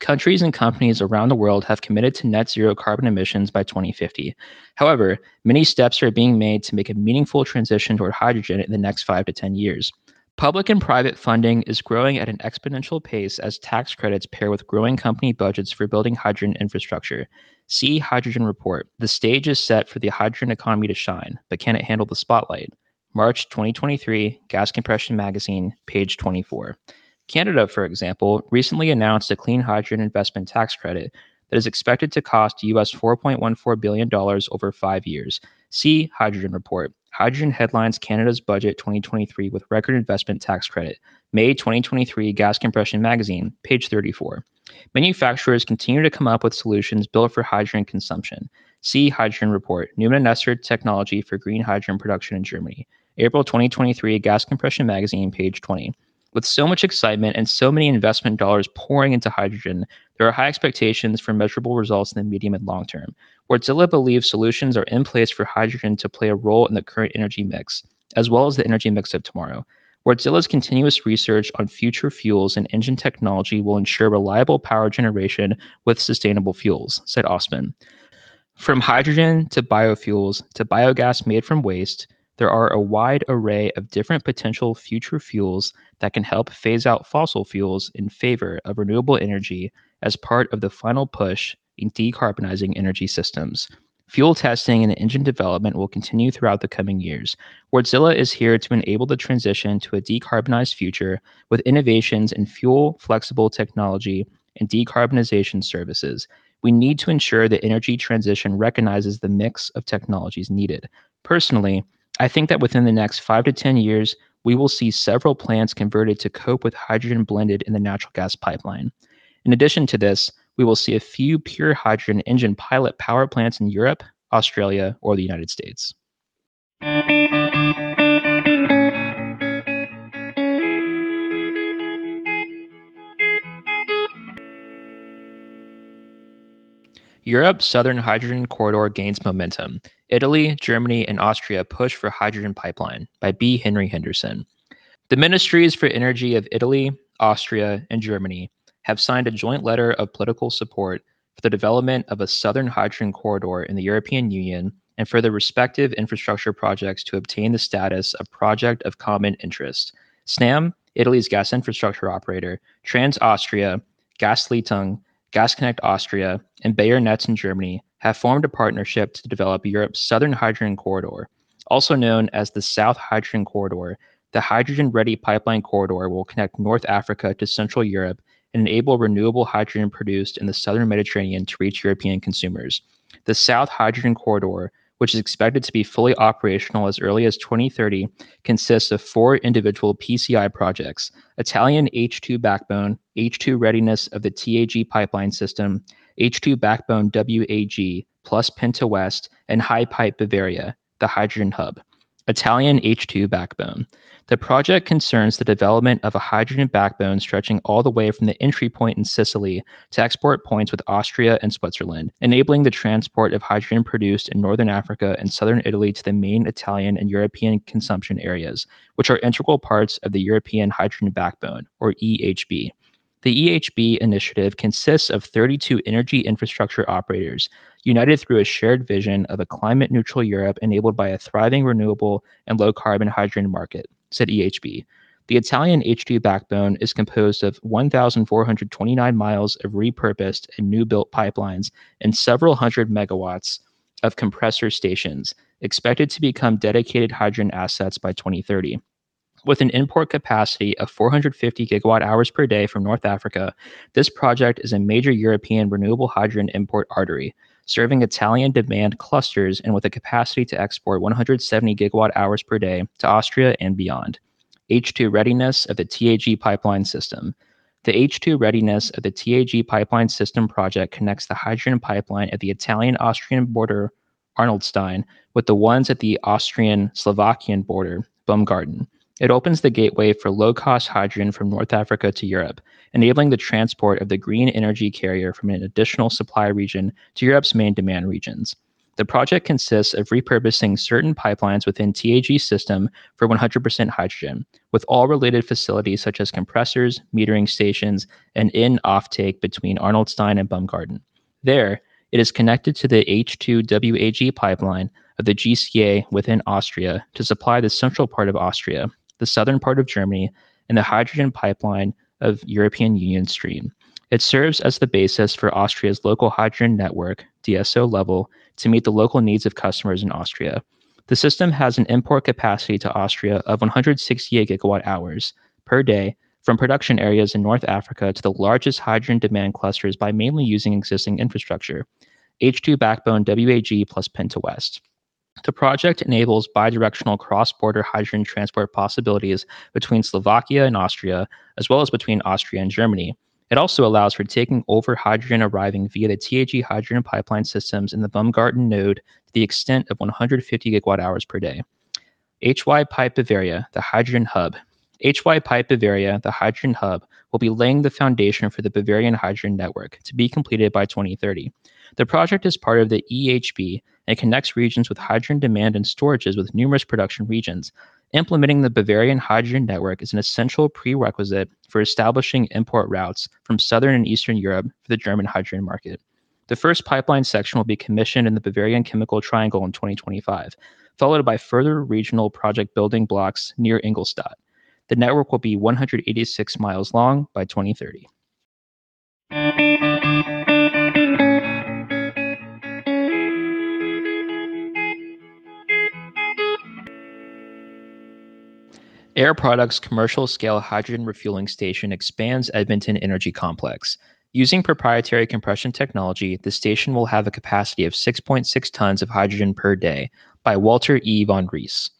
Countries and companies around the world have committed to net zero carbon emissions by 2050. However, many steps are being made to make a meaningful transition toward hydrogen in the next five to 10 years. Public and private funding is growing at an exponential pace as tax credits pair with growing company budgets for building hydrogen infrastructure. See Hydrogen Report. The stage is set for the hydrogen economy to shine, but can it handle the spotlight? March 2023, Gas Compression Magazine, page 24. Canada, for example, recently announced a clean hydrogen investment tax credit that is expected to cost US $4.14 billion over five years. See Hydrogen Report. Hydrogen headlines Canada's budget 2023 with record investment tax credit. May 2023 Gas Compression Magazine, page 34. Manufacturers continue to come up with solutions built for hydrogen consumption. See Hydrogen Report, Neuman Esser Technology for Green Hydrogen Production in Germany. April 2023 Gas Compression Magazine, page 20. With so much excitement and so many investment dollars pouring into hydrogen, there are high expectations for measurable results in the medium and long term. Wärtsilä believes solutions are in place for hydrogen to play a role in the current energy mix, as well as the energy mix of tomorrow. Wärtsilä's continuous research on future fuels and engine technology will ensure reliable power generation with sustainable fuels, said Osman. From hydrogen to biofuels to biogas made from waste, there are a wide array of different potential future fuels that can help phase out fossil fuels in favor of renewable energy as part of the final push in decarbonizing energy systems. Fuel testing and engine development will continue throughout the coming years. Wärtsilä is here to enable the transition to a decarbonized future with innovations in fuel flexible technology and decarbonization services. We need to ensure the energy transition recognizes the mix of technologies needed. Personally, I think that within the next five to 10 years, we will see several plants converted to cope with hydrogen blended in the natural gas pipeline. In addition to this, we will see a few pure hydrogen engine pilot power plants in Europe, Australia, or the United States. Europe's southern hydrogen corridor gains momentum. Italy, Germany, and Austria push for hydrogen pipeline by B. Henry Henderson. The ministries for energy of Italy, Austria, and Germany have signed a joint letter of political support for the development of a southern hydrogen corridor in the European Union and for the respective infrastructure projects to obtain the status of project of common interest. SNAM, Italy's gas infrastructure operator, Trans Austria, Gasleitung, Gas Connect Austria, and bayernets in Germany have formed a partnership to develop Europe's Southern Hydrogen Corridor. Also known as the South Hydrogen Corridor, the hydrogen ready pipeline corridor will connect North Africa to Central Europe and enable renewable hydrogen produced in the southern Mediterranean to reach European consumers. The South Hydrogen Corridor which is expected to be fully operational as early as 2030, consists of four individual PCI projects Italian H2 backbone, H2 readiness of the TAG pipeline system, H2 backbone WAG, plus Penta West, and HyPipe Bavaria, the hydrogen hub. Italian H2 backbone. The project concerns the development of a hydrogen backbone stretching all the way from the entry point in Sicily to export points with Austria and Switzerland, enabling the transport of hydrogen produced in northern Africa and southern Italy to the main Italian and European consumption areas, which are integral parts of the European Hydrogen Backbone, or EHB. The EHB initiative consists of 32 energy infrastructure operators, united through a shared vision of a climate neutral Europe enabled by a thriving renewable and low carbon hydrogen market, said EHB. The Italian H2 backbone is composed of 1,429 miles of repurposed and new built pipelines and several hundred megawatts of compressor stations, expected to become dedicated hydrogen assets by 2030. With an import capacity of 450 gigawatt hours per day from North Africa, this project is a major European renewable hydrogen import artery, serving Italian demand clusters and with a capacity to export 170 gigawatt hours per day to Austria and beyond. H2 readiness of the TAG pipeline system. The H2 readiness of the TAG pipeline system project connects the hydrogen pipeline at the Italian Austrian border, Arnoldstein, with the ones at the Austrian Slovakian border, Baumgarten. It opens the gateway for low cost hydrogen from North Africa to Europe, enabling the transport of the green energy carrier from an additional supply region to Europe's main demand regions. The project consists of repurposing certain pipelines within TAG system for 100% hydrogen, with all related facilities such as compressors, metering stations, and in offtake between Arnoldstein and Baumgarten. There, it is connected to the H2WAG pipeline of the GCA within Austria to supply the central part of Austria, the southern part of Germany, and the hydrogen pipeline of European Union Stream. It serves as the basis for Austria's local hydrogen network, DSO level, to meet the local needs of customers in Austria. The system has an import capacity to Austria of 168 gigawatt hours per day from production areas in North Africa to the largest hydrogen demand clusters by mainly using existing infrastructure, H2 backbone WAG plus Penta West. The project enables bidirectional cross border hydrogen transport possibilities between Slovakia and Austria, as well as between Austria and Germany. It also allows for taking over hydrogen arriving via the TAG hydrogen pipeline systems in the Baumgarten node to the extent of 150 gigawatt hours per day. HyPipe Bavaria, the hydrogen hub. HyPipe Bavaria, the hydrogen hub, will be laying the foundation for the Bavarian hydrogen network to be completed by 2030. The project is part of the EHB and connects regions with hydrogen demand and storages with numerous production regions. Implementing the Bavarian hydrogen network is an essential prerequisite for establishing import routes from southern and eastern Europe for the German hydrogen market. The first pipeline section will be commissioned in the Bavarian Chemical Triangle in 2025, followed by further regional project building blocks near Ingolstadt. The network will be 186 miles long by 2030. Air Products commercial scale hydrogen refueling station expands Edmonton Energy Complex. Using proprietary compression technology, the station will have a capacity of 6.6 tons of hydrogen per day by Walter E. von Rees.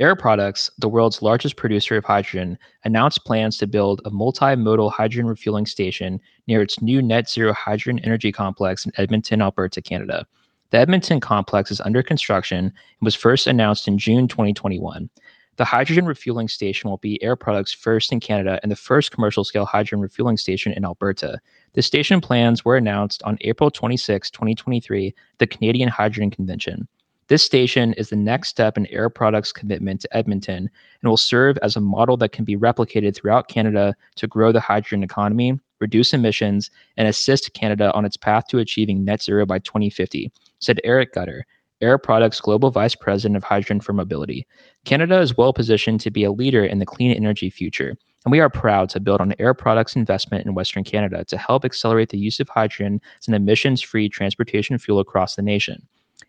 Air Products, the world's largest producer of hydrogen, announced plans to build a multimodal hydrogen refueling station near its new net zero hydrogen energy complex in Edmonton, Alberta, Canada. The Edmonton complex is under construction and was first announced in June 2021. The hydrogen refueling station will be Air Products' first in Canada and the first commercial scale hydrogen refueling station in Alberta. The station plans were announced on April 26, 2023, at the Canadian Hydrogen Convention. This station is the next step in Air Products' commitment to Edmonton and will serve as a model that can be replicated throughout Canada to grow the hydrogen economy, reduce emissions, and assist Canada on its path to achieving net zero by 2050, said Eric Guter, Air Products Global Vice President of Hydrogen for Mobility. Canada is well positioned to be a leader in the clean energy future, and we are proud to build on Air Products' investment in Western Canada to help accelerate the use of hydrogen as an emissions free transportation fuel across the nation.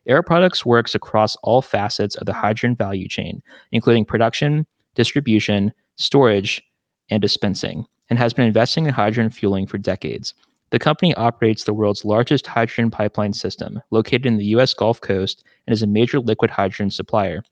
Air Products works across all facets of the hydrogen value chain, including production, distribution, storage, and dispensing, and has been investing in hydrogen fueling for decades. The company operates the world's largest hydrogen pipeline system, located in the U.S. Gulf Coast, and is a major liquid hydrogen supplier.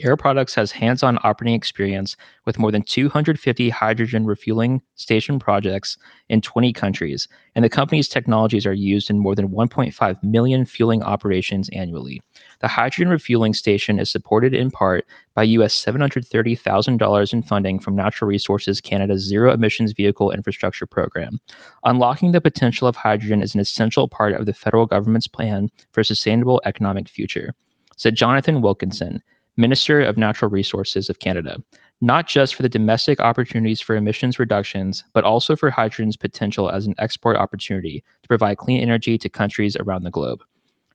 Air Products has hands on operating experience with more than 250 hydrogen refueling station projects in 20 countries, and the company's technologies are used in more than 1.5 million fueling operations annually. The hydrogen refueling station is supported in part by US $730,000 in funding from Natural Resources Canada's Zero Emissions Vehicle Infrastructure Program. Unlocking the potential of hydrogen is an essential part of the federal government's plan for a sustainable economic future, said Jonathan Wilkinson, Minister of Natural Resources of Canada, not just for the domestic opportunities for emissions reductions, but also for hydrogen's potential as an export opportunity to provide clean energy to countries around the globe.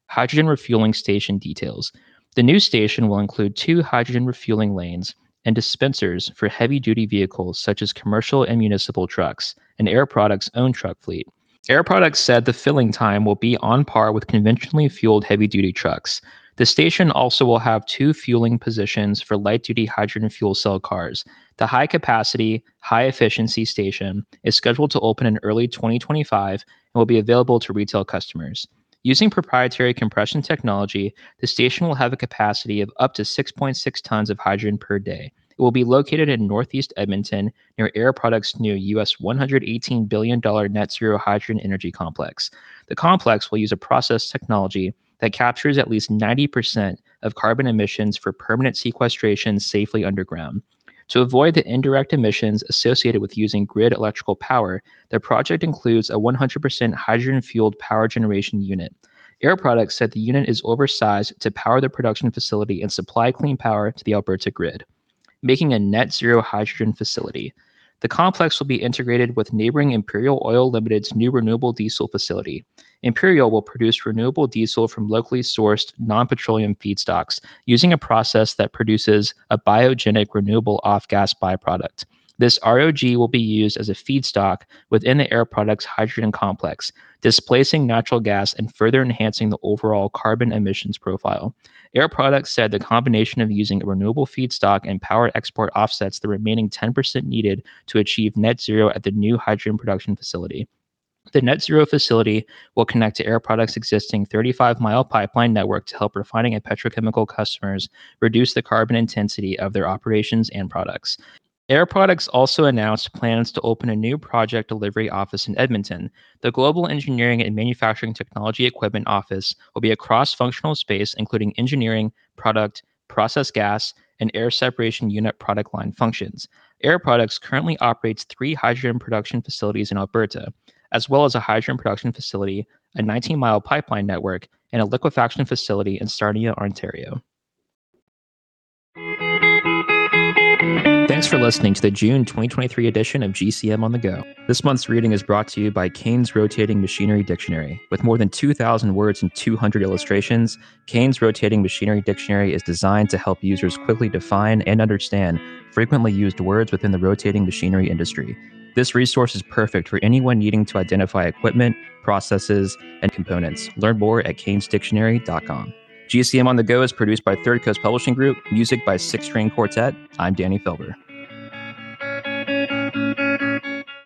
Hydrogen refueling station details. The new station will include two hydrogen refueling lanes and dispensers for heavy duty vehicles such as commercial and municipal trucks, and Air Products' own truck fleet. Air Products said the filling time will be on par with conventionally fueled heavy duty trucks. The station also will have two fueling positions for light duty hydrogen fuel cell cars. The high capacity, high efficiency station is scheduled to open in early 2025 and will be available to retail customers. Using proprietary compression technology, the station will have a capacity of up to 6.6 tons of hydrogen per day. It will be located in Northeast Edmonton near Air Products' new US $118 billion net zero hydrogen energy complex. The complex will use a process technology that captures at least 90% of carbon emissions for permanent sequestration safely underground. To avoid the indirect emissions associated with using grid electrical power, the project includes a 100% hydrogen fueled power generation unit. Air Products said the unit is oversized to power the production facility and supply clean power to the Alberta grid, making a net zero hydrogen facility. The complex will be integrated with neighboring Imperial Oil Limited's new renewable diesel facility. Imperial will produce renewable diesel from locally sourced non petroleum feedstocks using a process that produces a biogenic renewable off gas byproduct. This ROG will be used as a feedstock within the Air Products hydrogen complex, displacing natural gas and further enhancing the overall carbon emissions profile. Air Products said the combination of using a renewable feedstock and power export offsets the remaining 10% needed to achieve net zero at the new hydrogen production facility. The net zero facility will connect to Air Products' existing 35 mile pipeline network to help refining and petrochemical customers reduce the carbon intensity of their operations and products. Air Products also announced plans to open a new project delivery office in Edmonton. The Global Engineering and Manufacturing Technology Equipment Office will be a cross functional space including engineering, product, process gas, and air separation unit product line functions. Air Products currently operates three hydrogen production facilities in Alberta, as well as a hydrogen production facility, a 19 mile pipeline network, and a liquefaction facility in Sarnia, Ontario. Thanks for listening to the June 2023 edition of GCM on the Go. This month's reading is brought to you by Kane's Rotating Machinery Dictionary. With more than 2,000 words and 200 illustrations, Kane's Rotating Machinery Dictionary is designed to help users quickly define and understand frequently used words within the rotating machinery industry. This resource is perfect for anyone needing to identify equipment, processes, and components. Learn more at canesdictionary.com. GCM on the Go is produced by Third Coast Publishing Group, music by Six String Quartet. I'm Danny Felber.